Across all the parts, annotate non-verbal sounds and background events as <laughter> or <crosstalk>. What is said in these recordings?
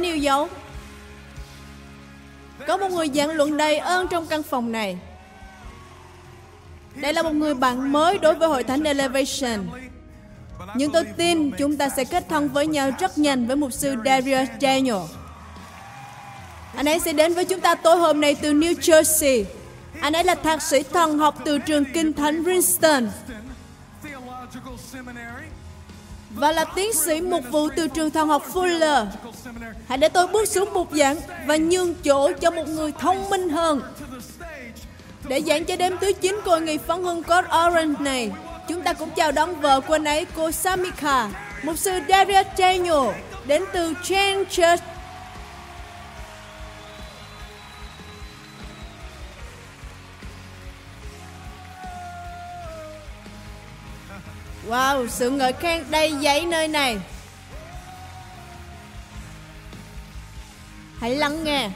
New yêu dấu. Có một người giảng luận đầy ơn trong căn phòng này. Đây là một người bạn mới đối với hội thánh Elevation. Nhưng tôi tin chúng ta sẽ kết thân với nhau rất nhanh với mục sư Darius Daniel. Anh ấy sẽ đến với chúng ta tối hôm nay từ New Jersey. Anh ấy là thạc sĩ thần học từ trường Kinh Thánh Princeton và là tiến sĩ mục vụ từ trường thần học Fuller. Hãy để tôi bước xuống bục giảng và nhường chỗ cho một người thông minh hơn. Để giảng cho đêm thứ 9 của nghị phấn hưng code Orange này, chúng ta cũng chào đón vợ của anh ấy, cô Samika, mục sư Daria Daniel, đến từ Chain Church Wow, sự ngợi khen đầy dẫy nơi này. Hãy lắng nghe.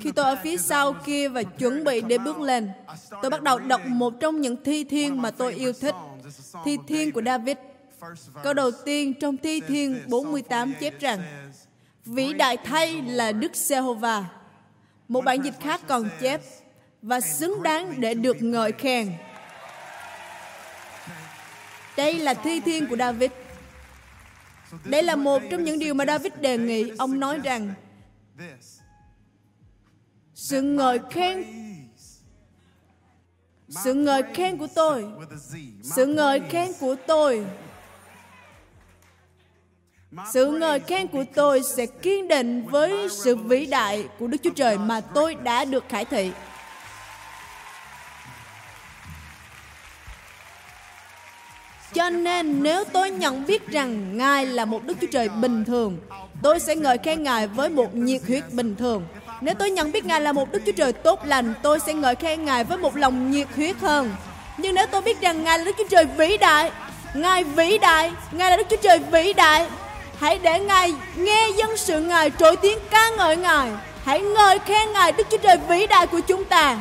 Khi tôi ở phía sau kia và chuẩn bị để bước lên, tôi bắt đầu đọc một trong những thi thiên mà tôi yêu thích. Thi thiên của David. Câu đầu tiên trong thi thiên 48 chép rằng Vĩ đại thay là Đức Giê-hô-va. Một bản dịch khác còn chép và xứng đáng để được ngợi khen. Đây là thi thiên của David. Đây là một trong những điều mà David đề nghị. Ông nói rằng, sự ngợi khen, sự ngợi khen của tôi, sự ngợi khen của tôi, sự ngợi khen của tôi sẽ kiên định với sự vĩ đại của Đức Chúa Trời mà tôi đã được khải thị. Cho nên nếu tôi nhận biết rằng Ngài là một Đức Chúa Trời bình thường, tôi sẽ ngợi khen Ngài với một nhiệt huyết bình thường. Nếu tôi nhận biết Ngài là một Đức Chúa Trời tốt lành, tôi sẽ ngợi khen Ngài với một lòng nhiệt huyết hơn. Nhưng nếu tôi biết rằng Ngài là Đức Chúa Trời vĩ đại, Ngài vĩ đại, Ngài là Đức Chúa Trời vĩ đại, hãy để Ngài nghe dân sự Ngài trỗi tiếng ca ngợi Ngài. Hãy ngợi khen Ngài Đức Chúa Trời vĩ đại của chúng ta.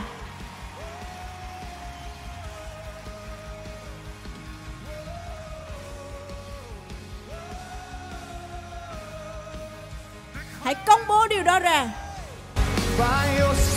Hãy công bố điều đó ra. By your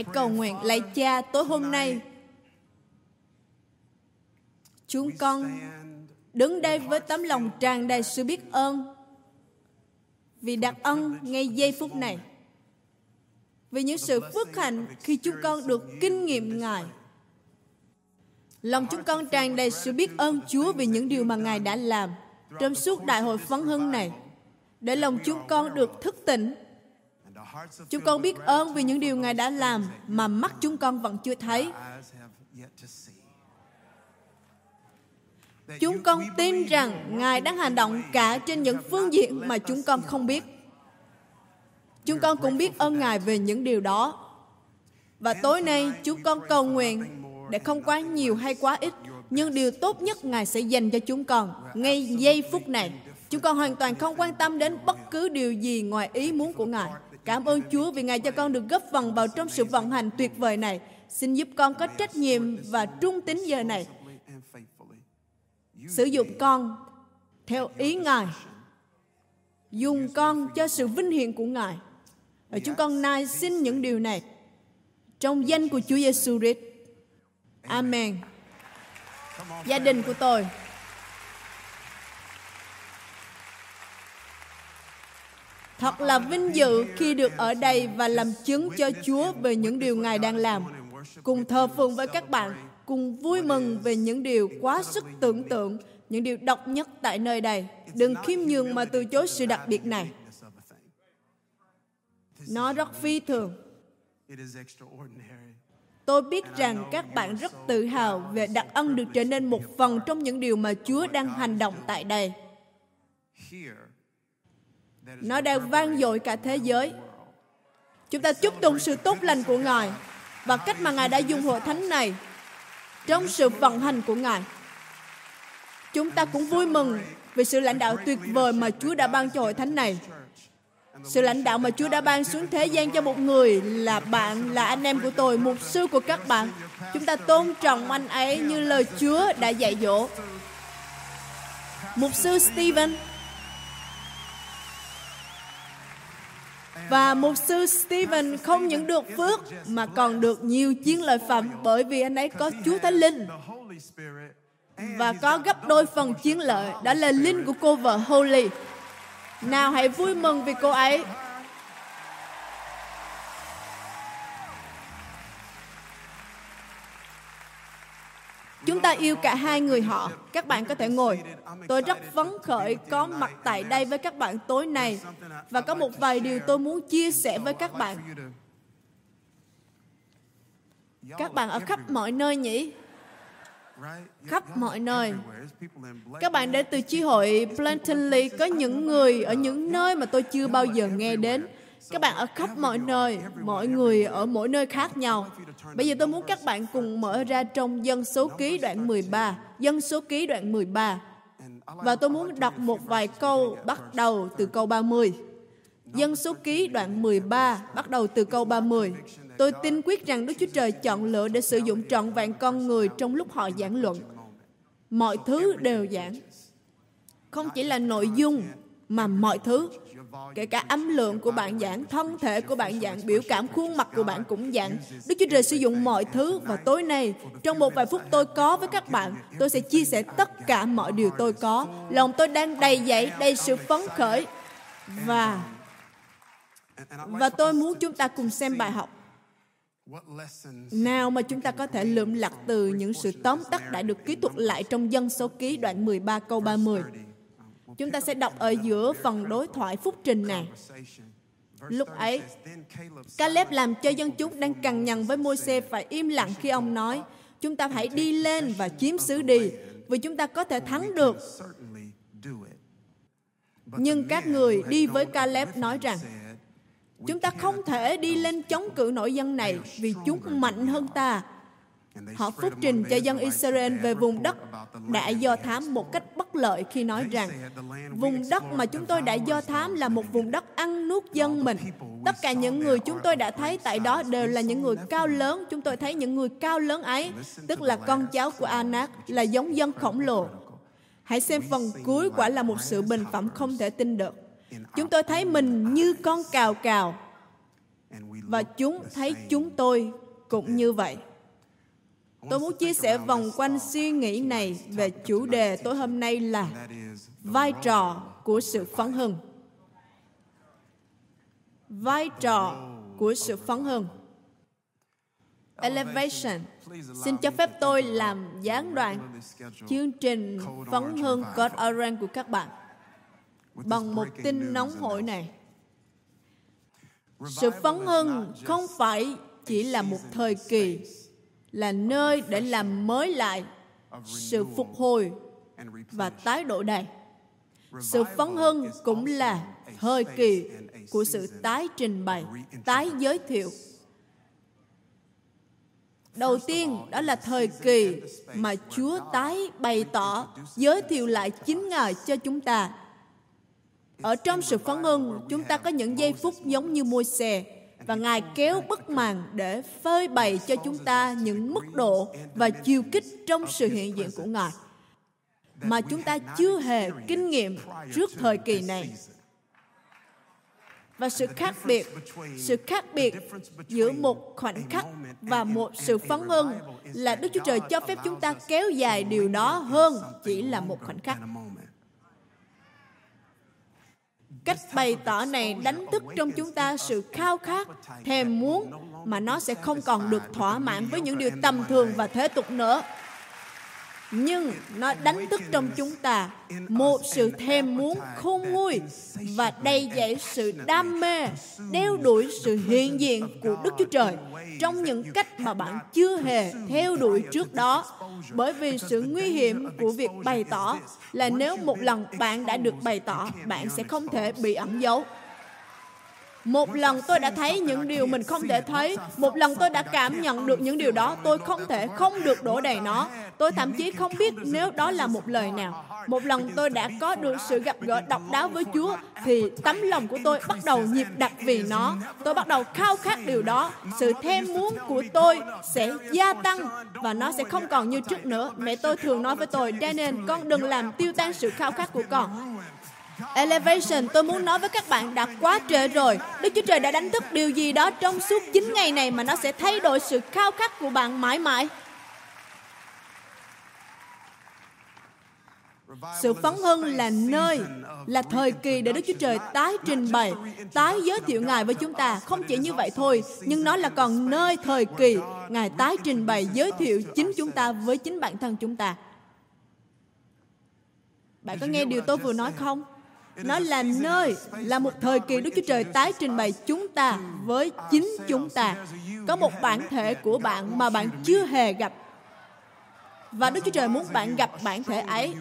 Hãy cầu nguyện lạy cha tối hôm nay. Chúng con đứng đây với tấm lòng tràn đầy sự biết ơn vì đặc ân ngay giây phút này. Vì những sự phước hạnh khi chúng con được kinh nghiệm ngài. Lòng chúng con tràn đầy sự biết ơn chúa vì những điều mà ngài đã làm trong suốt đại hội phấn hưng này, để lòng chúng con được thức tỉnh chúng con biết ơn vì những điều ngài đã làm mà mắt chúng con vẫn chưa thấy. Chúng con tin rằng ngài đang hành động cả trên những phương diện mà chúng con không biết. Chúng con cũng biết ơn ngài về những điều đó. Và tối nay chúng con cầu nguyện để không quá nhiều hay quá ít nhưng điều tốt nhất ngài sẽ dành cho chúng con ngay giây phút này. Chúng con hoàn toàn không quan tâm đến bất cứ điều gì ngoài ý muốn của ngài cảm ơn chúa vì ngài cho con được góp phần vào trong sự vận hành tuyệt vời này xin giúp con có trách nhiệm và trung tín giờ này sử dụng con theo ý Ngài. Dùng con cho sự vinh hiển của Ngài. Và chúng con nay xin những điều này trong danh của Chúa Giêsu Christ. Amen. Gia đình của tôi Thật là vinh dự khi được ở đây và làm chứng cho Chúa về những điều Ngài đang làm. Cùng thờ phượng với các bạn, cùng vui mừng về những điều quá sức tưởng tượng, những điều độc nhất tại nơi đây. Đừng khiêm nhường mà từ chối sự đặc biệt này. Nó rất phi thường. Tôi biết rằng các bạn rất tự hào về đặc ân được trở nên một phần trong những điều mà Chúa đang hành động tại đây. Nó đang vang dội cả thế giới. Chúng ta chúc tụng sự tốt lành của Ngài và cách mà Ngài đã dùng hội thánh này trong sự vận hành của Ngài. Chúng ta cũng vui mừng vì sự lãnh đạo tuyệt vời mà Chúa đã ban cho hội thánh này. Sự lãnh đạo mà Chúa đã ban xuống thế gian cho một người là bạn, là anh em của tôi, mục sư của các bạn. Chúng ta tôn trọng anh ấy như lời Chúa đã dạy dỗ. Mục sư Stephen Và mục sư Stephen không những được phước, mà còn được nhiều chiến lợi phẩm bởi vì anh ấy có Chúa Thánh Linh và có gấp đôi phần chiến lợi đó là linh của cô vợ Holy Nào hãy vui mừng vì cô ấy. Chúng ta yêu cả hai người họ. Các bạn có thể ngồi. Tôi rất phấn khởi có mặt tại đây với các bạn tối nay và có một vài điều tôi muốn chia sẻ với các bạn. Các bạn ở khắp mọi nơi nhỉ? khắp mọi nơi. Các bạn đến từ chi hội plantinly có những người ở những nơi mà tôi chưa bao giờ nghe đến. Các bạn ở khắp mọi nơi, mọi người ở mỗi nơi khác nhau. Bây giờ tôi muốn các bạn cùng mở ra trong dân số ký đoạn 13, dân số ký đoạn 13. Và tôi muốn đọc một vài câu bắt đầu từ câu 30. Dân số ký đoạn 13 bắt đầu từ câu 30. Tôi tin quyết rằng Đức Chúa Trời chọn lựa để sử dụng trọn vẹn con người trong lúc họ giảng luận. Mọi thứ đều giảng. Không chỉ là nội dung mà mọi thứ. Kể cả âm lượng của bạn giảng, thân thể của bạn giảng, biểu cảm khuôn mặt của bạn cũng giảng. Đức Chúa Trời sử dụng mọi thứ và tối nay, trong một vài phút tôi có với các bạn, tôi sẽ chia sẻ tất cả mọi điều tôi có. Lòng tôi đang đầy dẫy, đầy sự phấn khởi và và tôi muốn chúng ta cùng xem bài học nào mà chúng ta có thể lượm lặt từ những sự tóm tắt đã được ký thuật lại trong dân số ký đoạn 13 câu 30. Chúng ta sẽ đọc ở giữa phần đối thoại phúc trình này. Lúc ấy, Caleb làm cho dân chúng đang cằn nhằn với Môi-se phải im lặng khi ông nói, chúng ta hãy đi lên và chiếm xứ đi, vì chúng ta có thể thắng được. Nhưng các người đi với Caleb nói rằng, Chúng ta không thể đi lên chống cự nổi dân này vì chúng mạnh hơn ta. Họ phúc trình cho dân Israel về vùng đất đã do thám một cách bất lợi khi nói rằng vùng đất mà chúng tôi đã do thám là một vùng đất ăn nuốt dân mình. Tất cả những người chúng tôi đã thấy tại đó đều là những người cao lớn. Chúng tôi thấy những người cao lớn ấy, tức là con cháu của Anak, là giống dân khổng lồ. Hãy xem phần cuối quả là một sự bình phẩm không thể tin được. Chúng tôi thấy mình như con cào cào và chúng thấy chúng tôi cũng như vậy. Tôi muốn chia sẻ vòng quanh suy nghĩ này về chủ đề tối hôm nay là vai trò của sự phấn hưng. Vai trò của sự phấn hưng. Elevation. Xin cho phép tôi làm gián đoạn chương trình phấn hưng God Orange của các bạn bằng một tin nóng hổi này. Sự phấn hưng không phải chỉ là một thời kỳ, là nơi để làm mới lại sự phục hồi và tái độ đầy. Sự phấn hưng cũng là thời kỳ của sự tái trình bày, tái giới thiệu. Đầu tiên, đó là thời kỳ mà Chúa tái bày tỏ, giới thiệu lại chính Ngài cho chúng ta. Ở trong sự phấn hưng, chúng ta có những giây phút giống như môi xe và Ngài kéo bức màn để phơi bày cho chúng ta những mức độ và chiều kích trong sự hiện diện của Ngài mà chúng ta chưa hề kinh nghiệm trước thời kỳ này. Và sự khác biệt, sự khác biệt giữa một khoảnh khắc và một sự phấn hưng là Đức Chúa Trời cho phép chúng ta kéo dài điều đó hơn chỉ là một khoảnh khắc. Cách bày tỏ này đánh thức trong chúng ta sự khao khát, thèm muốn mà nó sẽ không còn được thỏa mãn với những điều tầm thường và thế tục nữa nhưng nó đánh thức trong chúng ta một sự thèm muốn khôn nguôi và đầy dẫy sự đam mê, đeo đuổi sự hiện diện của Đức Chúa Trời trong những cách mà bạn chưa hề theo đuổi trước đó. Bởi vì sự nguy hiểm của việc bày tỏ là nếu một lần bạn đã được bày tỏ, bạn sẽ không thể bị ẩn giấu một lần tôi đã thấy những điều mình không thể thấy, một lần tôi đã cảm nhận được những điều đó, tôi không thể không được đổ đầy nó. Tôi thậm chí không biết nếu đó là một lời nào. Một lần tôi đã có được sự gặp gỡ độc đáo với chúa, thì tấm lòng của tôi bắt đầu nhịp đập vì nó. Tôi bắt đầu khao khát điều đó. Sự thèm muốn của tôi sẽ gia tăng và nó sẽ không còn như trước nữa. Mẹ tôi thường nói với tôi, Daniel, con đừng làm tiêu tan sự khao khát của con. Elevation, tôi muốn nói với các bạn đã quá trễ rồi. Đức Chúa Trời đã đánh thức điều gì đó trong suốt 9 ngày này mà nó sẽ thay đổi sự khao khát của bạn mãi mãi. Sự phấn hưng là nơi, là thời kỳ để Đức Chúa Trời tái trình bày, tái giới thiệu Ngài với chúng ta. Không chỉ như vậy thôi, nhưng nó là còn nơi thời kỳ Ngài tái trình bày, giới thiệu chính chúng ta với chính bản thân chúng ta. Bạn có nghe điều tôi vừa nói không? Nó là nơi là một thời kỳ đức chúa trời tái trình bày chúng ta với chính chúng ta. có một bản thể của bạn mà bạn chưa hề gặp. Và Đức Chúa Trời muốn bạn gặp bản thể ấy.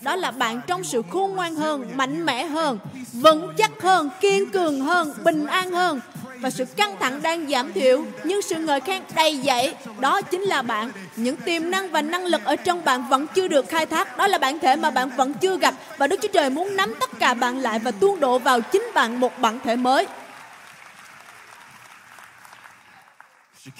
Đó là bạn trong sự khôn ngoan hơn, mạnh mẽ hơn, vững chắc hơn, kiên cường hơn, bình an hơn, và sự căng thẳng đang giảm thiểu, nhưng sự ngợi khen đầy dẫy, đó chính là bạn những tiềm năng và năng lực ở trong bạn vẫn chưa được khai thác đó là bản thể mà bạn vẫn chưa gặp và đức chúa trời muốn nắm tất cả bạn lại và tuôn đổ vào chính bạn một bản thể mới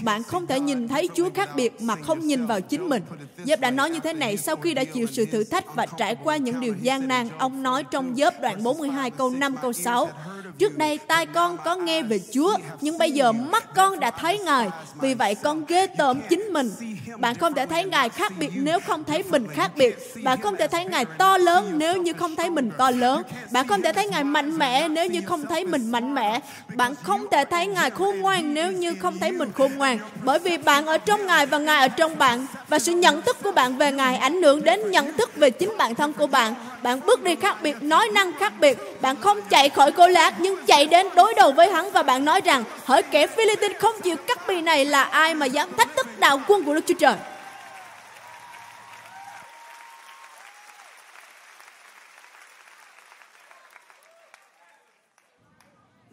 Bạn không thể nhìn thấy Chúa khác biệt mà không nhìn vào chính mình. giáp đã nói như thế này sau khi đã chịu sự thử thách và trải qua những điều gian nan. Ông nói trong giáp đoạn 42 câu 5 câu 6. Trước đây tai con có nghe về Chúa, nhưng bây giờ mắt con đã thấy Ngài. Vì vậy con ghê tởm chính mình. Bạn không thể thấy Ngài khác biệt nếu không thấy mình khác biệt. Bạn không thể thấy Ngài to lớn nếu như không thấy mình to lớn. Bạn không thể thấy Ngài mạnh mẽ nếu như không thấy mình mạnh mẽ. Bạn không thể thấy Ngài khôn ngoan nếu như không thấy mình khôn ngoan. Bởi vì bạn ở trong Ngài và Ngài ở trong bạn. Và sự nhận thức của bạn về Ngài ảnh hưởng đến nhận thức về chính bản thân của bạn. Bạn bước đi khác biệt, nói năng khác biệt. Bạn không chạy khỏi cô lạc nhưng chạy đến đối đầu với hắn và bạn nói rằng, hỡi kẻ Philippines không chịu cắt bì này là ai mà dám thách thức đạo quân của Đức Chúa Trời.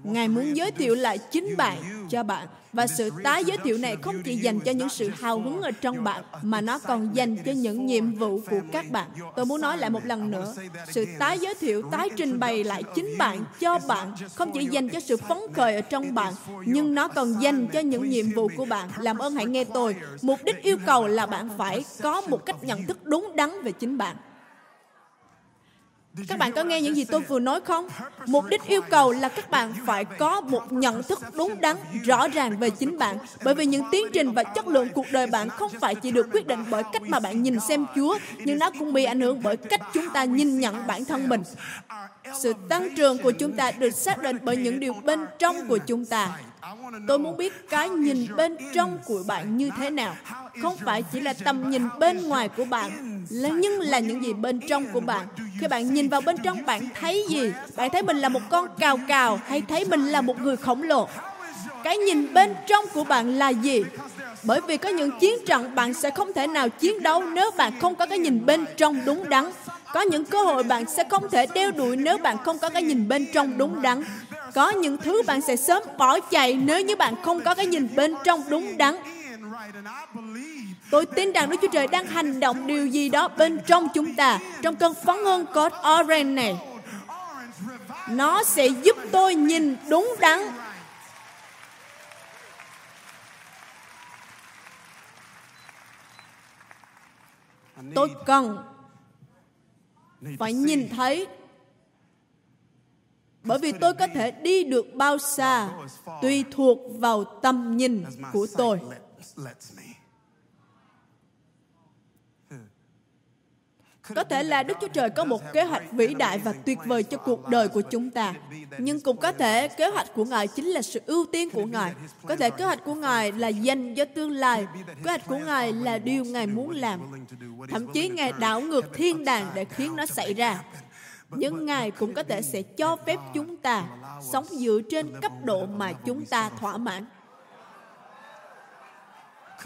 Ngài muốn giới thiệu lại chính bạn cho bạn và sự tái giới thiệu này không chỉ dành cho những sự hào hứng ở trong bạn mà nó còn dành cho những nhiệm vụ của các bạn. Tôi muốn nói lại một lần nữa, sự tái giới thiệu, tái trình bày lại chính bạn cho bạn không chỉ dành cho sự phấn khởi ở trong bạn nhưng nó còn dành cho những nhiệm vụ của bạn. Làm ơn hãy nghe tôi. Mục đích yêu cầu là bạn phải có một cách nhận thức đúng đắn về chính bạn. Các bạn có nghe những gì tôi vừa nói không? Mục đích yêu cầu là các bạn phải có một nhận thức đúng đắn, rõ ràng về chính bạn. Bởi vì những tiến trình và chất lượng cuộc đời bạn không phải chỉ được quyết định bởi cách mà bạn nhìn xem Chúa, nhưng nó cũng bị ảnh hưởng bởi cách chúng ta nhìn nhận bản thân mình. Sự tăng trưởng của chúng ta được xác định bởi những điều bên trong của chúng ta. Tôi muốn biết cái nhìn bên trong của bạn như thế nào. Không phải chỉ là tầm nhìn bên ngoài của bạn, nhưng là những gì bên trong của bạn. Khi bạn nhìn vào bên trong, bạn thấy gì? Bạn thấy mình là một con cào cào hay thấy mình là một người khổng lồ? Cái nhìn bên trong của bạn là gì? Bởi vì có những chiến trận bạn sẽ không thể nào chiến đấu nếu bạn không có cái nhìn bên trong đúng đắn. Có những cơ hội bạn sẽ không thể đeo đuổi nếu bạn không có cái nhìn bên trong đúng đắn. Có những thứ bạn sẽ sớm bỏ chạy nếu như bạn không có cái nhìn bên trong đúng đắn. Tôi tin rằng Đức Chúa Trời đang hành động điều gì đó bên trong chúng ta, trong cơn phấn hơn cốt orange này. Nó sẽ giúp tôi nhìn đúng đắn. Tôi cần phải nhìn thấy. Bởi vì tôi có thể đi được bao xa tùy thuộc vào tầm nhìn của tôi Có thể là Đức Chúa Trời có một kế hoạch vĩ đại và tuyệt vời cho cuộc đời của chúng ta. Nhưng cũng có thể kế hoạch của Ngài chính là sự ưu tiên của Ngài. Có thể kế hoạch của Ngài là dành cho tương lai. Kế hoạch của Ngài là điều Ngài muốn làm. Thậm chí Ngài đảo ngược thiên đàng để khiến nó xảy ra. Nhưng Ngài cũng có thể sẽ cho phép chúng ta sống dựa trên cấp độ mà chúng ta thỏa mãn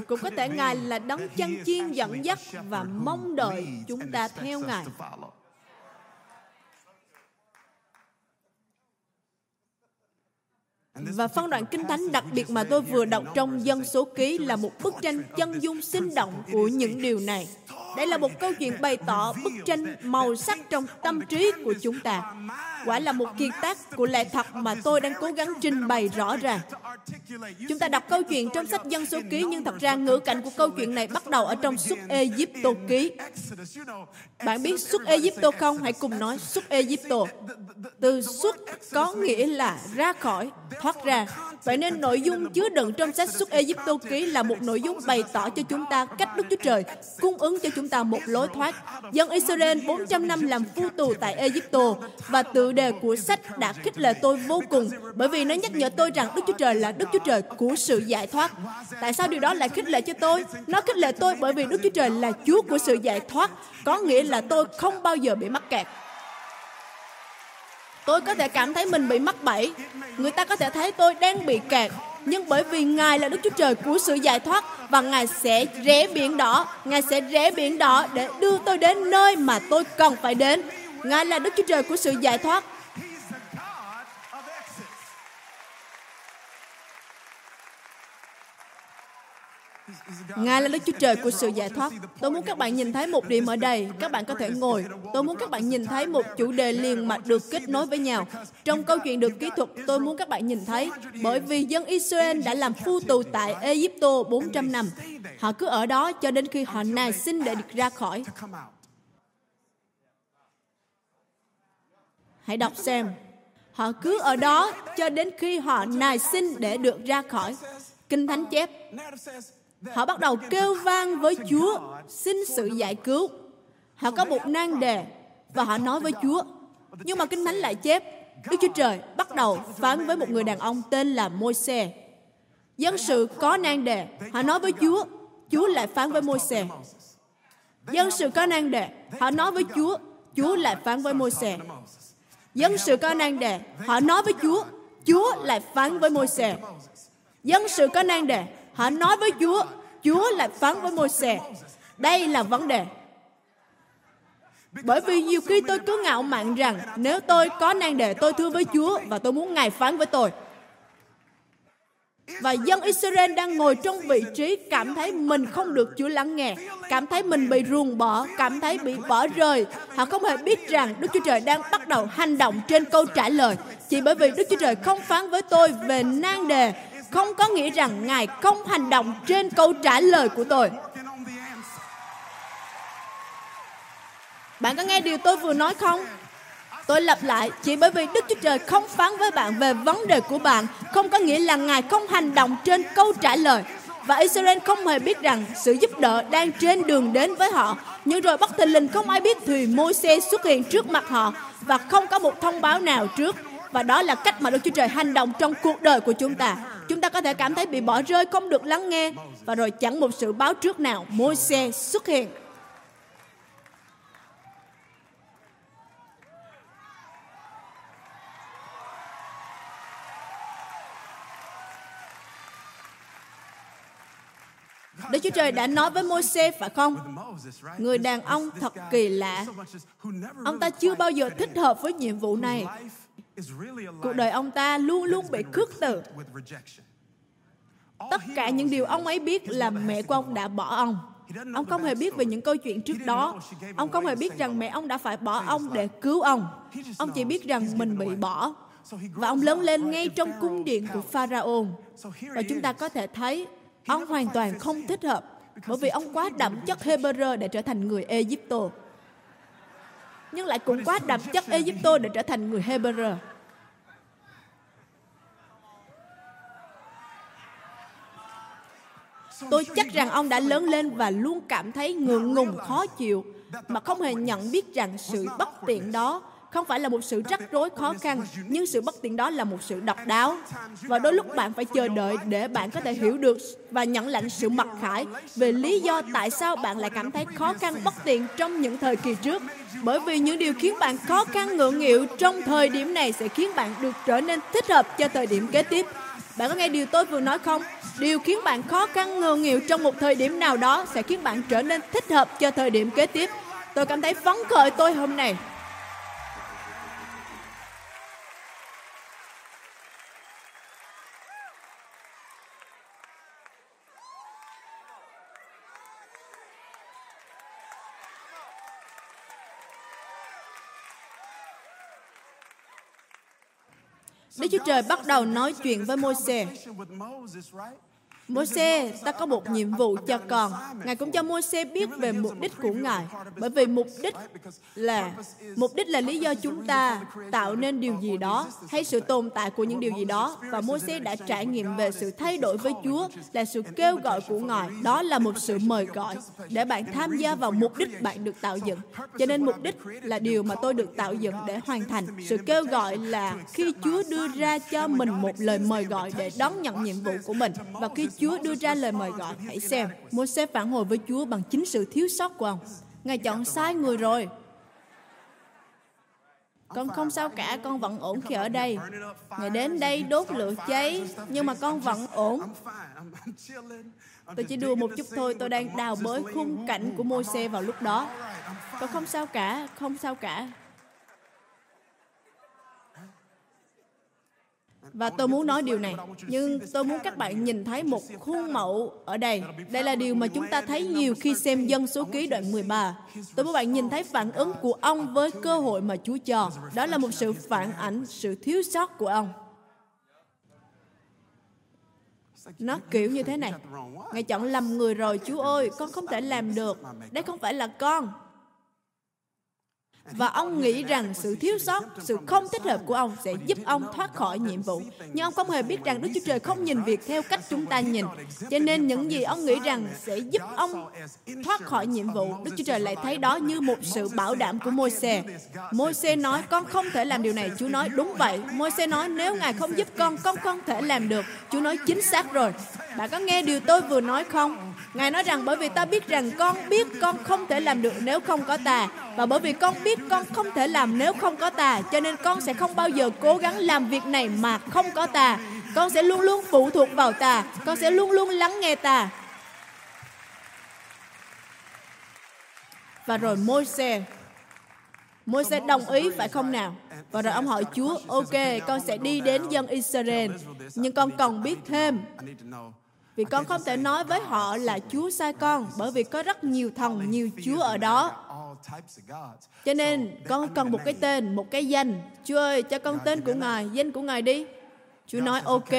cũng có thể Ngài là đấng chân chiên dẫn dắt và mong đợi chúng ta theo Ngài. Và phân đoạn kinh thánh đặc biệt mà tôi vừa đọc trong dân số ký là một bức tranh chân dung sinh động của những điều này. Đây là một câu chuyện bày tỏ bức tranh màu sắc trong tâm trí của chúng ta. Quả là một kiệt tác của lẽ thật mà tôi đang cố gắng trình bày rõ ràng. Chúng ta đọc câu chuyện trong sách Dân số ký nhưng thật ra ngữ cảnh của câu chuyện này bắt đầu ở trong suốt Egypto ký. Bạn biết suốt Egypto không? Hãy cùng nói suốt Egypto. Từ suốt có nghĩa là ra khỏi, thoát ra. Vậy nên nội dung chứa đựng trong sách suốt Egypto ký là một nội dung bày tỏ cho chúng ta cách Đức Chúa Trời cung ứng cho chúng ta một lối thoát. Dân Israel 400 năm làm phu tù tại Egypto và tự đề của sách đã khích lệ tôi vô cùng bởi vì nó nhắc nhở tôi rằng Đức Chúa Trời là Đức Chúa Trời của sự giải thoát. Tại sao điều đó lại khích lệ cho tôi? Nó khích lệ tôi bởi vì Đức Chúa Trời là Chúa của sự giải thoát, có nghĩa là tôi không bao giờ bị mắc kẹt. Tôi có thể cảm thấy mình bị mắc bẫy. Người ta có thể thấy tôi đang bị kẹt. Nhưng bởi vì Ngài là Đức Chúa Trời của sự giải thoát và Ngài sẽ rẽ biển đỏ, Ngài sẽ rẽ biển đỏ để đưa tôi đến nơi mà tôi cần phải đến. Ngài là Đức Chúa Trời của sự giải thoát Ngài là Đức Chúa Trời của sự giải thoát. Tôi muốn các bạn nhìn thấy một điểm ở đây. Các bạn có thể ngồi. Tôi muốn các bạn nhìn thấy một chủ đề liền mạch được kết nối với nhau. Trong câu chuyện được kỹ thuật, tôi muốn các bạn nhìn thấy bởi vì dân Israel đã làm phu tù tại Egypto 400 năm. Họ cứ ở đó cho đến khi họ nài xin để được ra khỏi. Hãy đọc xem. Họ cứ ở đó cho đến khi họ nài xin để được ra khỏi. Kinh Thánh chép, Họ bắt đầu kêu vang với Chúa, xin sự giải cứu. Họ có một nan đề và họ nói với Chúa. Nhưng mà Kinh Thánh lại chép, Đức Chúa Trời bắt đầu phán với một người đàn ông tên là Môi-se. Dân sự có nan đề, họ nói với Chúa, Chúa lại phán với Môi-se. Dân sự có nan đề, họ nói với Chúa, Chúa lại phán với Môi-se. Dân sự có nan đề, họ nói với Chúa, Chúa lại phán với Môi-se. Dân sự có nan đề, Họ nói với Chúa, Chúa lại phán với môi xe. Đây là vấn đề. Bởi vì nhiều khi tôi cứ ngạo mạn rằng nếu tôi có nan đề tôi thưa với Chúa và tôi muốn Ngài phán với tôi. Và dân Israel đang ngồi trong vị trí cảm thấy mình không được Chúa lắng nghe, cảm thấy mình bị ruồng bỏ, cảm thấy bị bỏ rơi. Họ không hề biết rằng Đức Chúa Trời đang bắt đầu hành động trên câu trả lời. Chỉ bởi vì Đức Chúa Trời không phán với tôi về nan đề không có nghĩa rằng Ngài không hành động trên câu trả lời của tôi. Bạn có nghe điều tôi vừa nói không? Tôi lặp lại, chỉ bởi vì Đức Chúa Trời không phán với bạn về vấn đề của bạn, không có nghĩa là Ngài không hành động trên câu trả lời. Và Israel không hề biết rằng sự giúp đỡ đang trên đường đến với họ. Nhưng rồi bất thình lình không ai biết thì Môi-se xuất hiện trước mặt họ và không có một thông báo nào trước. Và đó là cách mà Đức Chúa Trời hành động trong cuộc đời của chúng ta chúng ta có thể cảm thấy bị bỏ rơi, không được lắng nghe. Và rồi chẳng một sự báo trước nào, môi xe xuất hiện. Đức Chúa Trời đã nói với Môi-se phải không? Người đàn ông thật kỳ lạ. Ông ta chưa bao giờ thích hợp với nhiệm vụ này. Cuộc đời ông ta luôn luôn bị khước từ. Tất cả những điều ông ấy biết là mẹ của ông đã bỏ ông. Ông không hề biết về những câu chuyện trước đó. Ông không hề biết rằng mẹ ông đã phải bỏ ông để cứu ông. Ông chỉ biết rằng mình bị bỏ. Và ông lớn lên ngay trong cung điện của Pharaoh. Và chúng ta có thể thấy ông hoàn toàn không thích hợp bởi vì ông quá đậm chất Hebrew để trở thành người Egypto. Nhưng lại cũng quá đậm chất Egypto để trở thành người Hebrew. Tôi chắc rằng ông đã lớn lên và luôn cảm thấy ngượng ngùng khó chịu mà không hề nhận biết rằng sự bất tiện đó không phải là một sự rắc rối khó khăn, nhưng sự bất tiện đó là một sự độc đáo. Và đôi lúc bạn phải chờ đợi để bạn có thể hiểu được và nhận lãnh sự mặc khải về lý do tại sao bạn lại cảm thấy khó khăn bất tiện trong những thời kỳ trước. Bởi vì những điều khiến bạn khó khăn ngượng nghịu trong thời điểm này sẽ khiến bạn được trở nên thích hợp cho thời điểm kế tiếp. Bạn có nghe điều tôi vừa nói không? Điều khiến bạn khó khăn ngờ nghịu trong một thời điểm nào đó sẽ khiến bạn trở nên thích hợp cho thời điểm kế tiếp. Tôi cảm thấy phấn khởi tôi hôm nay. Đức Chúa Trời bắt đầu nói chuyện với Môi-se. Môi-se, ta có một nhiệm vụ cho con. Ngài cũng cho Môi-se biết về mục đích của Ngài. Bởi vì mục đích là mục đích là lý do chúng ta tạo nên điều gì đó hay sự tồn tại của những điều gì đó. Và Môi-se đã trải nghiệm về sự thay đổi với Chúa là sự kêu gọi của Ngài. Đó là một sự mời gọi để bạn tham gia vào mục đích bạn được tạo dựng. Cho nên mục đích là điều mà tôi được tạo dựng để hoàn thành. Sự kêu gọi là khi Chúa đưa ra cho mình một lời mời gọi để đón nhận nhiệm vụ của mình. Và khi Chúa đưa ra lời mời gọi, hãy xem. Môi-se phản hồi với Chúa bằng chính sự thiếu sót của ông. Ngài chọn sai người rồi. Con không sao cả, con vẫn ổn khi ở đây. Ngài đến đây đốt lửa cháy, nhưng mà con vẫn ổn. Tôi chỉ đùa một chút thôi, tôi đang đào bới khung cảnh của Môi-se vào lúc đó. Con không sao cả, không sao cả. Và tôi muốn nói điều này, nhưng tôi muốn các bạn nhìn thấy một khuôn mẫu ở đây. Đây là điều mà chúng ta thấy nhiều khi xem dân số ký đoạn 13. Tôi muốn bạn nhìn thấy phản ứng của ông với cơ hội mà Chúa cho. Đó là một sự phản ảnh, sự thiếu sót của ông. Nó kiểu như thế này. Ngài chọn lầm người rồi, Chúa ơi, con không thể làm được. Đây không phải là con và ông nghĩ rằng sự thiếu sót, sự không thích hợp của ông sẽ giúp ông thoát khỏi nhiệm vụ. Nhưng ông không hề biết rằng Đức Chúa Trời không nhìn việc theo cách chúng ta nhìn. Cho nên những gì ông nghĩ rằng sẽ giúp ông thoát khỏi nhiệm vụ, Đức Chúa Trời lại thấy đó như một sự bảo đảm của Môi-se. Môi-se nói, con không thể làm điều này. Chúa nói, đúng vậy. Môi-se nói, nếu Ngài không giúp con, con không thể làm được. Chúa nói, chính xác rồi. Bạn có nghe điều tôi vừa nói không? Ngài nói rằng bởi vì ta biết rằng con biết con không thể làm được nếu không có ta. Và bởi vì con biết con không thể làm nếu không có ta, cho nên con sẽ không bao giờ cố gắng làm việc này mà không có ta. Con sẽ luôn luôn phụ thuộc vào ta. Con sẽ luôn luôn lắng nghe ta. Và rồi Môi-se Môi-se đồng ý phải không nào? Và rồi ông hỏi Chúa, ok, con sẽ đi đến dân Israel, nhưng con cần biết thêm vì con không thể nói với họ là Chúa sai con, bởi vì có rất nhiều thần, nhiều Chúa ở đó. Cho nên con cần một cái tên, một cái danh. Chúa ơi, cho con tên của Ngài, danh của Ngài đi. Chúa nói, ok,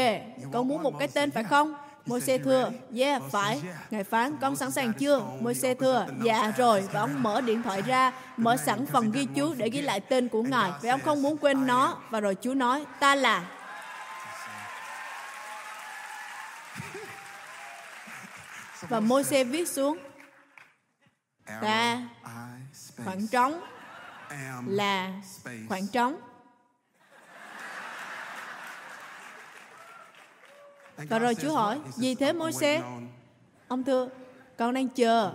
con muốn một cái tên phải không? Môi-se thưa, yeah, phải. Ngài phán, con sẵn sàng chưa? Môi-se thưa, dạ rồi. Và ông mở điện thoại ra, mở sẵn phần ghi chú để ghi lại tên của Ngài. Vì ông không muốn quên nó. Và rồi Chúa nói, ta là <laughs> và Môi-se viết xuống ta khoảng trống là khoảng trống. Và rồi Chúa hỏi gì thế Môi-se? ông thưa con đang chờ.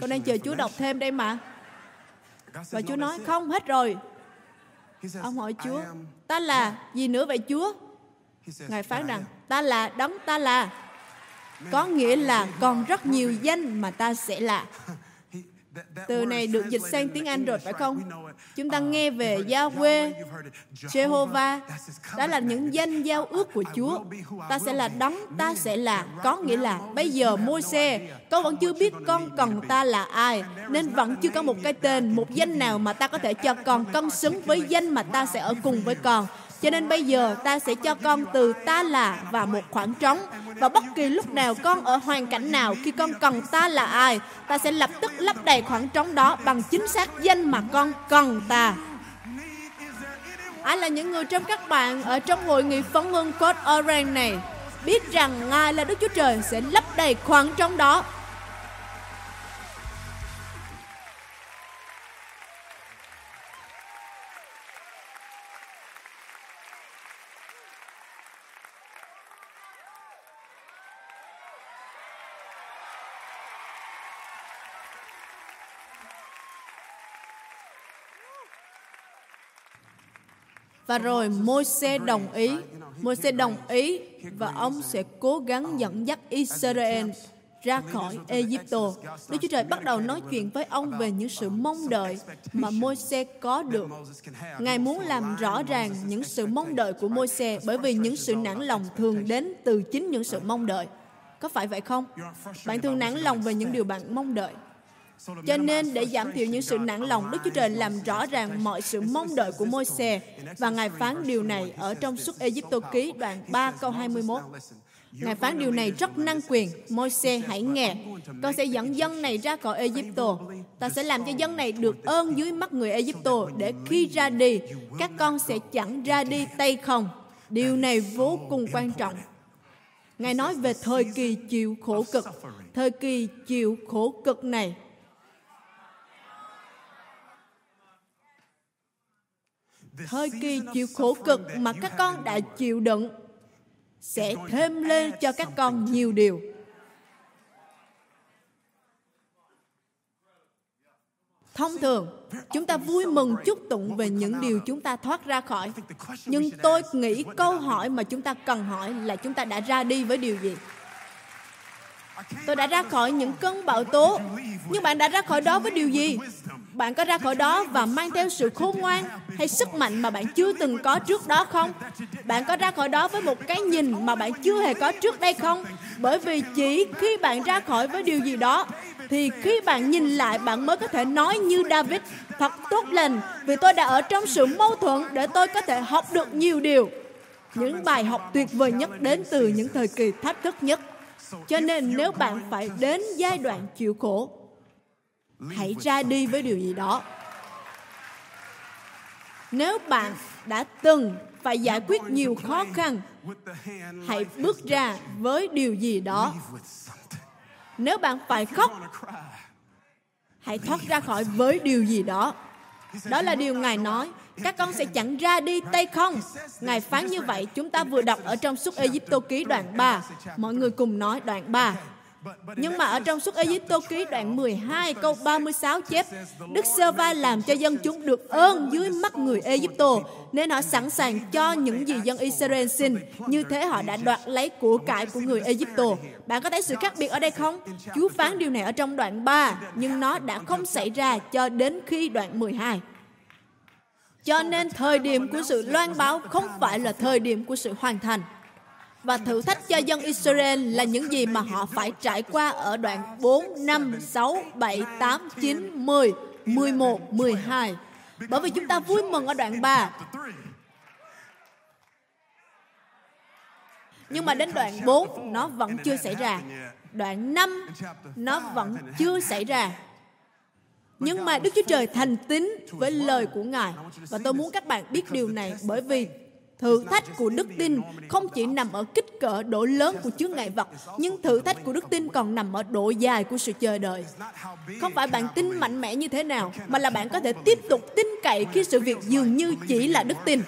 Con đang chờ Chúa đọc thêm đây mà. và Chúa nói không hết rồi. Ông hỏi Chúa ta là gì nữa vậy Chúa? Ngài phán rằng ta là đấng ta là. Có nghĩa là còn rất nhiều danh mà ta sẽ là <laughs> từ này được dịch sang tiếng Anh rồi phải không? Chúng ta nghe về Yahweh, Jehovah, đó là những danh giao ước của Chúa. Ta sẽ là đấng, ta sẽ là. Có nghĩa là bây giờ Môi-se, con vẫn chưa biết con cần ta là ai, nên vẫn chưa có một cái tên, một danh nào mà ta có thể cho con cân xứng với danh mà ta sẽ ở cùng với con. Cho nên bây giờ ta sẽ cho con từ ta là và một khoảng trống. Và bất kỳ lúc nào con ở hoàn cảnh nào khi con cần ta là ai, ta sẽ lập tức lấp đầy khoảng trống đó bằng chính xác danh mà con cần ta. Ai là những người trong các bạn ở trong hội nghị phấn hương Code Orange này biết rằng Ngài là Đức Chúa Trời sẽ lấp đầy khoảng trống đó. Và rồi Môi-se đồng ý. Môi-se đồng ý và ông sẽ cố gắng dẫn dắt Israel ra khỏi Egypto. Đức Chúa Trời bắt đầu nói chuyện với ông về những sự mong đợi mà Môi-se có được. Ngài muốn làm rõ ràng những sự mong đợi của Môi-se bởi vì những sự nản lòng thường đến từ chính những sự mong đợi. Có phải vậy không? Bạn thường nản lòng về những điều bạn mong đợi. Cho nên để giảm thiểu những sự nản lòng, Đức Chúa Trời làm rõ ràng mọi sự mong đợi của môi xe và Ngài phán điều này ở trong suốt Egypto ký đoạn 3 câu 21. Ngài phán điều này rất năng quyền. Môi xe hãy nghe. Con sẽ dẫn dân này ra khỏi Egypto. Ta sẽ làm cho dân này được ơn dưới mắt người Egypto để khi ra đi, các con sẽ chẳng ra đi tay không. Điều này vô cùng quan trọng. Ngài nói về thời kỳ chịu khổ cực. Thời kỳ chịu khổ cực này thời kỳ chịu khổ cực mà các con đã chịu đựng sẽ thêm lên cho các con nhiều điều. Thông thường chúng ta vui mừng chúc tụng về những điều chúng ta thoát ra khỏi. Nhưng tôi nghĩ câu hỏi mà chúng ta cần hỏi là chúng ta đã ra đi với điều gì? Tôi đã ra khỏi những cơn bão tố. nhưng bạn đã ra khỏi đó với điều gì bạn có ra khỏi đó và mang theo sự khôn ngoan hay sức mạnh mà bạn chưa từng có trước đó không? Bạn có ra khỏi đó với một cái nhìn mà bạn chưa hề có trước đây không? Bởi vì chỉ khi bạn ra khỏi với điều gì đó, thì khi bạn nhìn lại, bạn mới có thể nói như David, thật tốt lành, vì tôi đã ở trong sự mâu thuẫn để tôi có thể học được nhiều điều. Những bài học tuyệt vời nhất đến từ những thời kỳ thách thức nhất. Cho nên nếu bạn phải đến giai đoạn chịu khổ hãy ra đi với điều gì đó. Nếu bạn đã từng phải giải quyết nhiều khó khăn hãy bước ra với điều gì đó. Nếu bạn phải khóc hãy thoát ra khỏi với điều gì đó. Đó là điều ngài nói. các con sẽ chẳng ra đi tay không. Ngài phán như vậy. Chúng ta vừa đọc ở trong suốt Egypto ký đoạn 3 mọi người cùng nói đoạn 3 nhưng mà ở trong suốt Egypto ký đoạn 12 câu 36 chép Đức Sơ Va làm cho dân chúng được ơn dưới mắt người Egypto nên họ sẵn sàng cho những gì dân Israel xin. như thế họ đã đoạt lấy của cải của người Egypto bạn có thấy sự khác biệt ở đây không? Chúa phán điều này ở trong đoạn 3 nhưng nó đã không xảy ra cho đến khi đoạn 12 cho nên thời điểm của sự loan báo không phải là thời điểm của sự hoàn thành và thử thách cho dân Israel là những gì mà họ phải trải qua ở đoạn 4, 5, 6, 7, 8, 9, 10, 11, 12. Bởi vì chúng ta vui mừng ở đoạn 3. Nhưng mà đến đoạn 4 nó vẫn chưa xảy ra. Đoạn 5 nó vẫn chưa xảy ra. Nhưng mà Đức Chúa Trời thành tín với lời của Ngài. Và tôi muốn các bạn biết điều này bởi vì Thử thách của đức tin không chỉ nằm ở kích cỡ độ lớn của chướng ngại vật, nhưng thử thách của đức tin còn nằm ở độ dài của sự chờ đợi. Không phải bạn tin mạnh mẽ như thế nào, mà là bạn có thể tiếp tục tin cậy khi sự việc dường như chỉ là đức tin.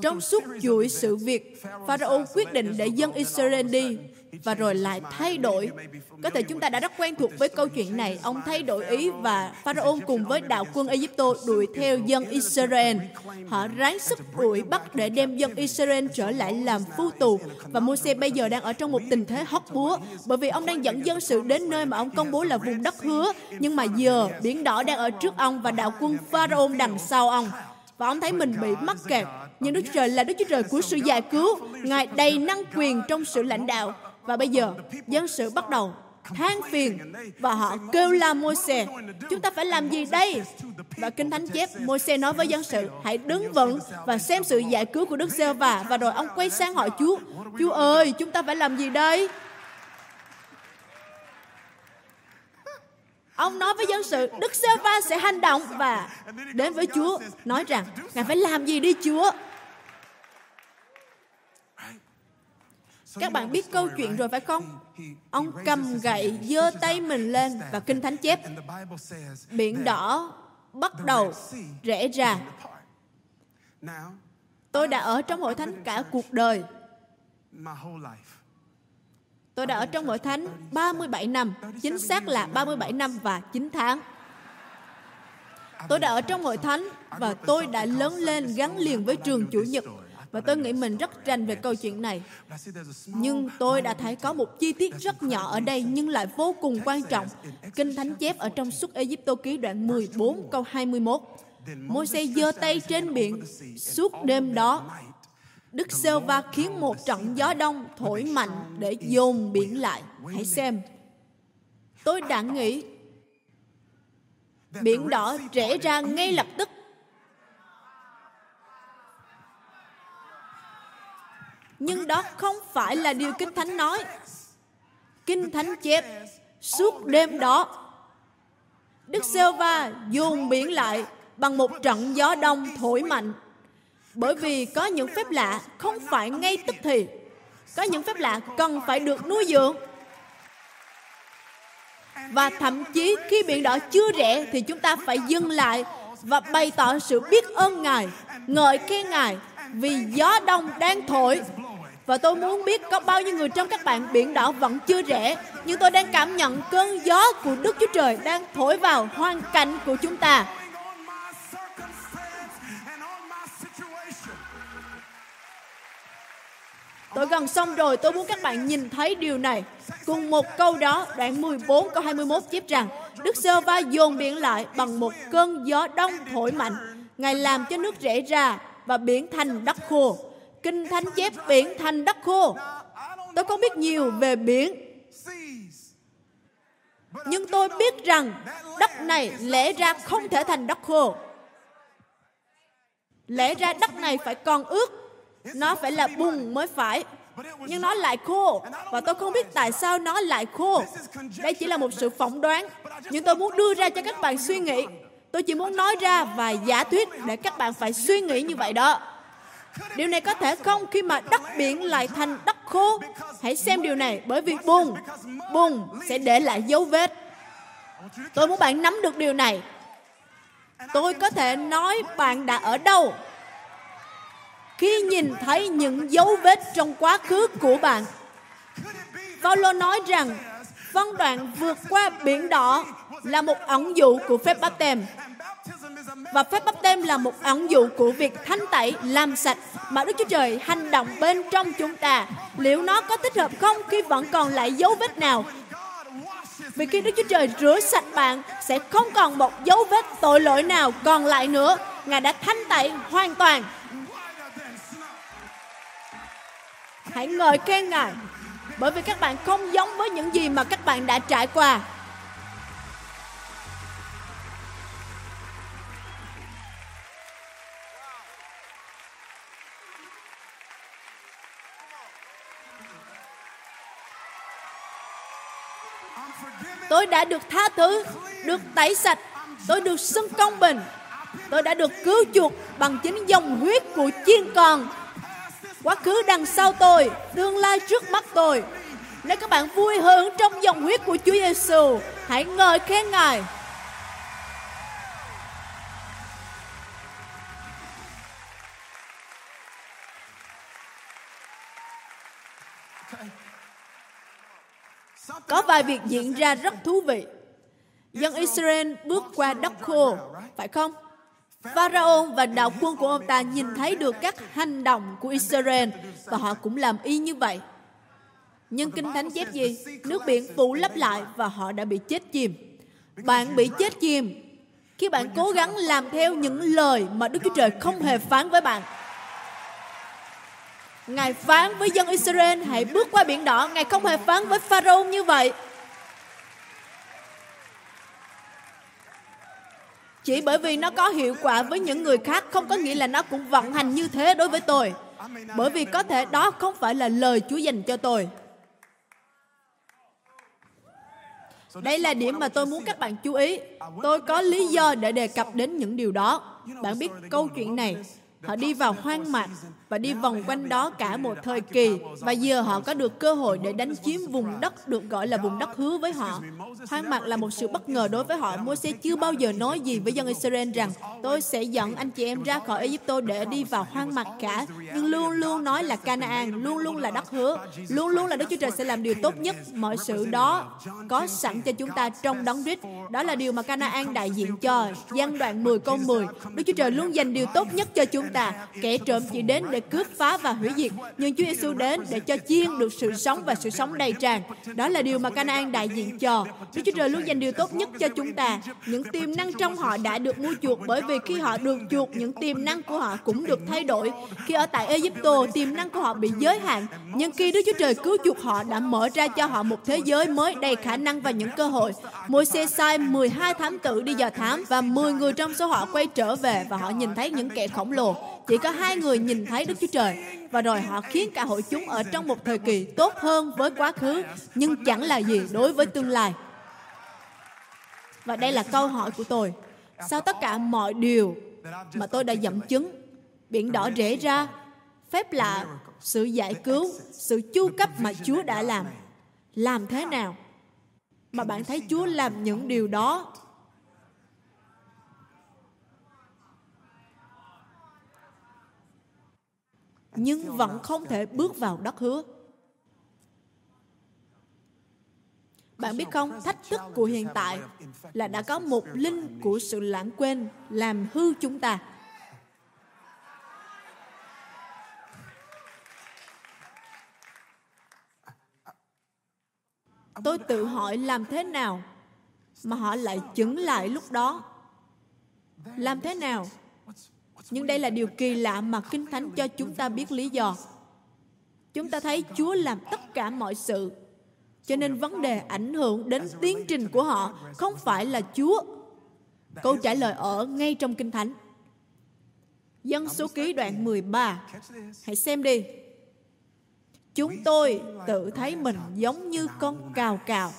Trong suốt chuỗi sự việc, Pharaoh quyết định để dân Israel đi và rồi lại thay đổi. Có thể chúng ta đã rất quen thuộc với câu chuyện này. Ông thay đổi ý và Pharaoh cùng với đạo quân Egypto đuổi theo dân Israel. Họ ráng sức đuổi bắt để đem dân Israel trở lại làm phu tù. Và Moses bây giờ đang ở trong một tình thế hóc búa bởi vì ông đang dẫn dân sự đến nơi mà ông công bố là vùng đất hứa. Nhưng mà giờ biển đỏ đang ở trước ông và đạo quân Pharaoh đằng sau ông. Và ông thấy mình bị mắc kẹt nhưng Đức Trời là Đức Chúa Trời của sự giải cứu. Ngài đầy năng quyền trong sự lãnh đạo. Và bây giờ, dân sự bắt đầu than phiền và họ kêu la Môi-se chúng ta phải làm gì đây và kinh thánh chép Môi-se nói với dân sự hãy đứng vững và xem sự giải cứu của Đức giê va và rồi ông quay sang hỏi Chúa Chúa ơi chúng ta phải làm gì đây Ông nói với dân sự, Đức giê va sẽ hành động và đến với Chúa nói rằng, Ngài phải làm gì đi Chúa? Các bạn biết câu chuyện rồi phải không? Ông cầm gậy, giơ tay mình lên và Kinh Thánh chép, biển đỏ bắt đầu rẽ ra. Tôi đã ở trong hội thánh cả cuộc đời. Tôi đã ở trong hội thánh 37 năm, chính xác là 37 năm và 9 tháng. Tôi đã ở trong hội thánh và tôi đã lớn lên gắn liền với trường chủ nhật và tôi nghĩ mình rất rành về câu chuyện này. Nhưng tôi đã thấy có một chi tiết rất nhỏ ở đây nhưng lại vô cùng quan trọng. Kinh Thánh chép ở trong suốt Egypto ký đoạn 14 câu 21. Môi xe giơ tay trên biển, suốt đêm đó. Đức Sêu va khiến một trận gió đông thổi mạnh để dồn biển lại. Hãy xem. Tôi đã nghĩ, biển đỏ rẽ ra ngay lập tức nhưng đó không phải là điều kinh thánh nói. Kinh thánh chép, suốt đêm đó, đức sêu va dồn biển lại bằng một trận gió đông thổi mạnh. Bởi vì có những phép lạ không phải ngay tức thì. Có những phép lạ cần phải được nuôi dưỡng. Và thậm chí khi biển đỏ chưa rẽ thì chúng ta phải dừng lại và bày tỏ sự biết ơn ngài, ngợi khen ngài vì gió đông đang thổi và tôi muốn biết có bao nhiêu người trong các bạn biển đỏ vẫn chưa rẽ, nhưng tôi đang cảm nhận cơn gió của Đức Chúa Trời đang thổi vào hoàn cảnh của chúng ta. Tôi gần xong rồi, tôi muốn các bạn nhìn thấy điều này. Cùng một câu đó, đoạn 14 câu 21 chép rằng, Đức Sơ Va dồn biển lại bằng một cơn gió đông thổi mạnh. Ngài làm cho nước rẽ ra và biển thành đất khô. Kinh Thánh chép biển thành đất khô. Tôi không biết nhiều về biển. Nhưng tôi biết rằng đất này lẽ ra không thể thành đất khô. Lẽ ra đất này phải còn ướt. Nó phải là bùn mới phải. Nhưng nó lại khô. Và tôi không biết tại sao nó lại khô. Đây chỉ là một sự phỏng đoán. Nhưng tôi muốn đưa ra cho các bạn suy nghĩ. Tôi chỉ muốn nói ra vài giả thuyết để các bạn phải suy nghĩ như vậy đó. Điều này có thể không khi mà đất biển lại thành đất khô? Hãy xem điều này bởi vì bùn, bùn sẽ để lại dấu vết. Tôi muốn bạn nắm được điều này. Tôi có thể nói bạn đã ở đâu khi nhìn thấy những dấu vết trong quá khứ của bạn. Paulo nói rằng phân đoạn vượt qua biển đỏ là một ẩn dụ của phép báp tem và phép bắp tem là một ẩn dụ của việc thanh tẩy, làm sạch mà Đức Chúa Trời hành động bên trong chúng ta. Liệu nó có thích hợp không khi vẫn còn lại dấu vết nào? Vì khi Đức Chúa Trời rửa sạch bạn, sẽ không còn một dấu vết tội lỗi nào còn lại nữa. Ngài đã thanh tẩy hoàn toàn. Hãy ngợi khen Ngài, bởi vì các bạn không giống với những gì mà các bạn đã trải qua. Tôi đã được tha thứ, được tẩy sạch, tôi được xưng công bình. Tôi đã được cứu chuộc bằng chính dòng huyết của chiên con. Quá khứ đằng sau tôi, tương lai trước mắt tôi. Nếu các bạn vui hưởng trong dòng huyết của Chúa Giêsu, hãy ngợi khen Ngài. Có vài việc diễn ra rất thú vị. Dân Israel bước qua đất khô, phải không? Pharaoh và đạo quân của ông ta nhìn thấy được các hành động của Israel và họ cũng làm y như vậy. Nhưng Kinh Thánh chép gì? Nước biển phủ lấp lại và họ đã bị chết chìm. Bạn bị chết chìm khi bạn cố gắng làm theo những lời mà Đức Chúa Trời không hề phán với bạn. Ngài phán với dân Israel, hãy bước qua biển đỏ. Ngài không hề phán với Pharaoh như vậy. Chỉ bởi vì nó có hiệu quả với những người khác, không có nghĩa là nó cũng vận hành như thế đối với tôi. Bởi vì có thể đó không phải là lời Chúa dành cho tôi. Đây là điểm mà tôi muốn các bạn chú ý. Tôi có lý do để đề cập đến những điều đó. Bạn biết câu chuyện này Họ đi vào hoang mạc và đi vòng quanh đó cả một thời kỳ và giờ họ có được cơ hội để đánh chiếm vùng đất được gọi là vùng đất hứa với họ. Hoang mạc là một sự bất ngờ đối với họ. Môi-se chưa bao giờ nói gì với dân Israel rằng tôi sẽ dẫn anh chị em ra khỏi Egypto để đi vào hoang mạc cả. Nhưng luôn luôn nói là Canaan, luôn luôn là đất hứa, luôn luôn là Đức Chúa Trời sẽ làm điều tốt nhất. Mọi sự đó có sẵn cho chúng ta trong đấng Christ. Đó là điều mà Canaan đại diện cho. gian đoạn 10 câu 10. Đức Chúa Trời luôn dành điều tốt nhất cho chúng ta. Kẻ trộm chỉ đến để cướp phá và hủy diệt, nhưng Chúa Giêsu đến để cho chiên được sự sống và sự sống đầy tràn. Đó là điều mà Canaan đại diện cho. Đức Chúa Trời luôn dành điều tốt nhất cho chúng ta. Những tiềm năng trong họ đã được mua chuộc bởi vì khi họ được chuộc, những tiềm năng của họ cũng được thay đổi. Khi ở tại Egypto, tiềm năng của họ bị giới hạn, nhưng khi Đức Chúa Trời cứu chuộc họ đã mở ra cho họ một thế giới mới đầy khả năng và những cơ hội. Môi xe sai 12 thám tử đi dò thám và 10 người trong số họ quay trở về và họ nhìn thấy những kẻ khổng lồ chỉ có hai người nhìn thấy Đức Chúa Trời và rồi họ khiến cả hội chúng ở trong một thời kỳ tốt hơn với quá khứ nhưng chẳng là gì đối với tương lai. Và đây là câu hỏi của tôi. Sau tất cả mọi điều mà tôi đã dẫn chứng, biển đỏ rẽ ra, phép lạ, sự giải cứu, sự chu cấp mà Chúa đã làm, làm thế nào mà bạn thấy Chúa làm những điều đó nhưng vẫn không thể bước vào đất hứa. Bạn biết không, thách thức của hiện tại là đã có một linh của sự lãng quên làm hư chúng ta. Tôi tự hỏi làm thế nào mà họ lại chứng lại lúc đó? Làm thế nào nhưng đây là điều kỳ lạ mà Kinh Thánh cho chúng ta biết lý do. Chúng ta thấy Chúa làm tất cả mọi sự. Cho nên vấn đề ảnh hưởng đến tiến trình của họ không phải là Chúa. Câu trả lời ở ngay trong Kinh Thánh. Dân số ký đoạn 13. Hãy xem đi. Chúng tôi tự thấy mình giống như con cào cào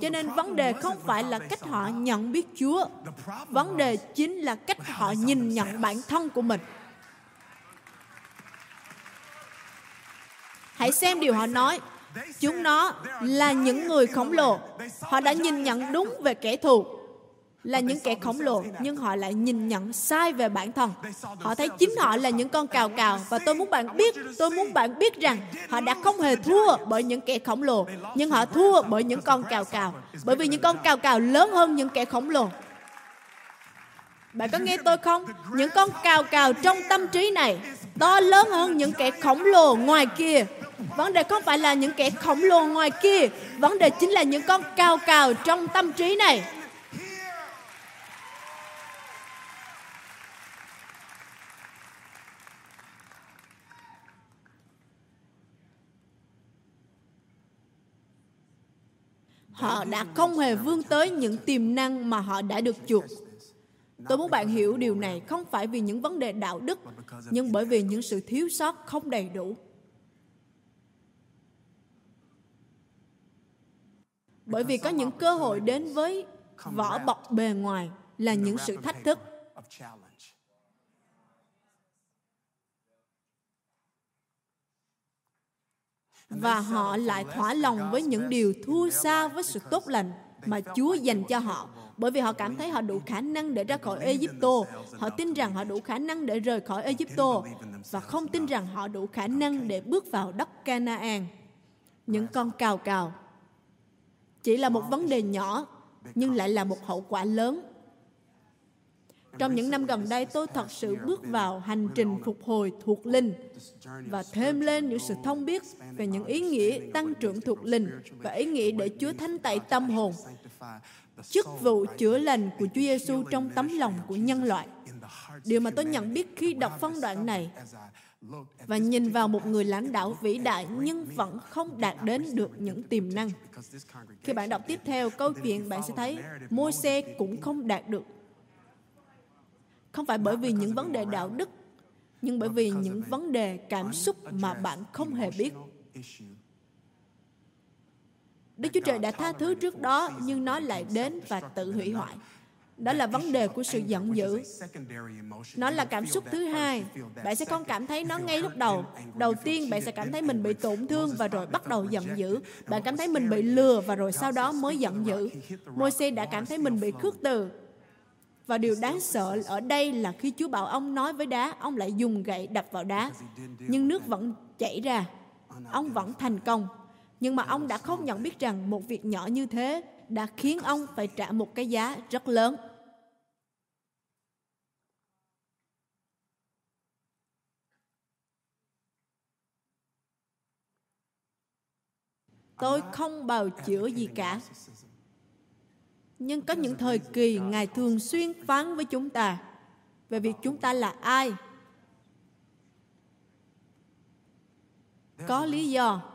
cho nên vấn đề không phải là cách họ nhận biết Chúa. Vấn đề chính là cách họ nhìn nhận bản thân của mình. Hãy xem điều họ nói. Chúng nó là những người khổng lồ. Họ đã nhìn nhận đúng về kẻ thù là những kẻ khổng lồ, nhưng họ lại nhìn nhận sai về bản thân. Họ thấy chính họ là những con cào cào và tôi muốn bạn biết, tôi muốn bạn biết rằng họ đã không hề thua bởi những kẻ khổng lồ, nhưng họ thua bởi những con cào cào. Bởi vì những con cào cào lớn hơn những kẻ khổng lồ. Bạn có nghe tôi không? Những con cào cào trong tâm trí này, to lớn hơn những kẻ khổng lồ ngoài kia. Vấn đề không phải là những kẻ khổng lồ ngoài kia, vấn đề chính là những con cào cào trong tâm trí này. Họ đã không hề vươn tới những tiềm năng mà họ đã được chuộc. Tôi muốn bạn hiểu điều này không phải vì những vấn đề đạo đức, nhưng bởi vì những sự thiếu sót không đầy đủ. Bởi vì có những cơ hội đến với vỏ bọc bề ngoài là những sự thách thức. Và họ lại thỏa lòng với những điều thua xa với sự tốt lành mà Chúa dành cho họ. bởi vì họ cảm thấy họ đủ khả năng để ra khỏi Egypto. Họ tin rằng họ đủ khả năng để rời khỏi Egypto và không tin rằng họ đủ khả năng để bước vào đất Canaan. Những con cào cào. Chỉ là một vấn đề nhỏ nhưng lại là một hậu quả lớn trong những năm gần đây, tôi thật sự bước vào hành trình phục hồi thuộc linh và thêm lên những sự thông biết về những ý nghĩa tăng trưởng thuộc linh và ý nghĩa để Chúa thánh tẩy tâm hồn, chức vụ chữa lành của Chúa Giêsu trong tấm lòng của nhân loại. Điều mà tôi nhận biết khi đọc phân đoạn này và nhìn vào một người lãnh đạo vĩ đại nhưng vẫn không đạt đến được những tiềm năng. Khi bạn đọc tiếp theo câu chuyện, bạn sẽ thấy Môi-se cũng không đạt được không phải bởi vì những vấn đề đạo đức nhưng bởi vì những vấn đề cảm xúc mà bạn không hề biết Đức Chúa Trời đã tha thứ trước đó, nhưng nó lại đến và tự hủy hoại. Đó là vấn đề của sự giận dữ. Nó là cảm xúc thứ hai. Bạn sẽ không cảm thấy nó ngay lúc đầu. Đầu tiên, bạn sẽ cảm thấy mình bị tổn thương và rồi bắt đầu giận dữ. Bạn cảm thấy mình bị lừa và rồi sau đó mới giận dữ. Môi-se đã cảm thấy mình bị khước từ. Và điều đáng sợ ở đây là khi Chúa bảo ông nói với đá, ông lại dùng gậy đập vào đá. Nhưng nước vẫn chảy ra. Ông vẫn thành công. Nhưng mà ông đã không nhận biết rằng một việc nhỏ như thế đã khiến ông phải trả một cái giá rất lớn. Tôi không bào chữa gì cả. Nhưng có những thời kỳ Ngài thường xuyên phán với chúng ta về việc chúng ta là ai. Có lý do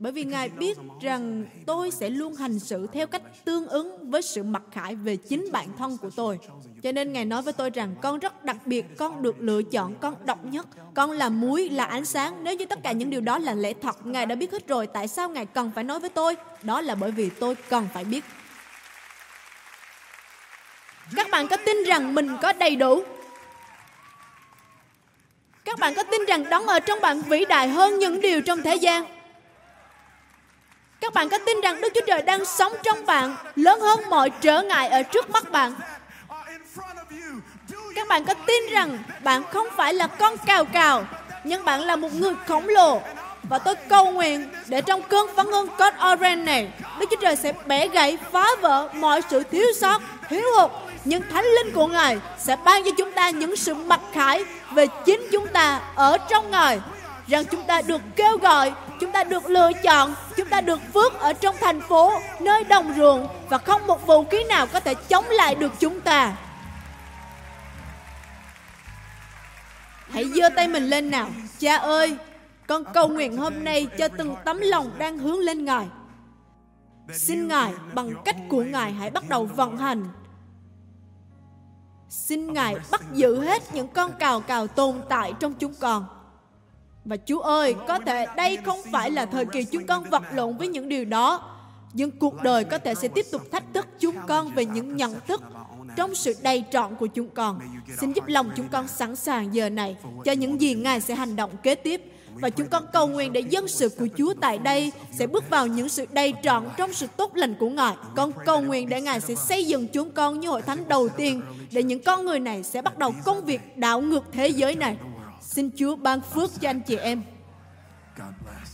bởi vì Ngài biết rằng tôi sẽ luôn hành xử theo cách tương ứng với sự mặc khải về chính bản thân của tôi. Cho nên Ngài nói với tôi rằng con rất đặc biệt, con được lựa chọn, con độc nhất, con là muối, là ánh sáng. Nếu như tất cả những điều đó là lẽ thật, Ngài đã biết hết rồi, tại sao Ngài cần phải nói với tôi? Đó là bởi vì tôi cần phải biết. Các bạn có tin rằng mình có đầy đủ? Các bạn có tin rằng đấng ở trong bạn vĩ đại hơn những điều trong thế gian? Các bạn có tin rằng Đức Chúa Trời đang sống trong bạn lớn hơn mọi trở ngại ở trước mắt bạn? Các bạn có tin rằng bạn không phải là con cào cào, nhưng bạn là một người khổng lồ. Và tôi cầu nguyện để trong cơn phấn hưng God Orange này, Đức Chúa Trời sẽ bẻ gãy, phá vỡ mọi sự thiếu sót, thiếu hụt. Nhưng Thánh Linh của Ngài sẽ ban cho chúng ta những sự mặc khải về chính chúng ta ở trong Ngài rằng chúng ta được kêu gọi, chúng ta được lựa chọn, chúng ta được vước ở trong thành phố, nơi đồng ruộng và không một vũ khí nào có thể chống lại được chúng ta. Hãy giơ tay mình lên nào. Cha ơi, con cầu nguyện hôm nay cho từng tấm lòng đang hướng lên Ngài. Xin Ngài bằng cách của Ngài hãy bắt đầu vận hành. Xin Ngài bắt giữ hết những con cào cào tồn tại trong chúng con và Chúa ơi, có thể đây không phải là thời kỳ chúng con vật lộn với những điều đó. Nhưng cuộc đời có thể sẽ tiếp tục thách thức chúng con về những nhận thức trong sự đầy trọn của chúng con. Xin giúp lòng chúng con sẵn sàng giờ này cho những gì Ngài sẽ hành động kế tiếp. Và chúng con cầu nguyện để dân sự của Chúa tại đây sẽ bước vào những sự đầy trọn trong sự tốt lành của Ngài. Con cầu nguyện để Ngài sẽ xây dựng chúng con như hội thánh đầu tiên để những con người này sẽ bắt đầu công việc đảo ngược thế giới này Xin Chúa ban phước cho anh chị em. God bless.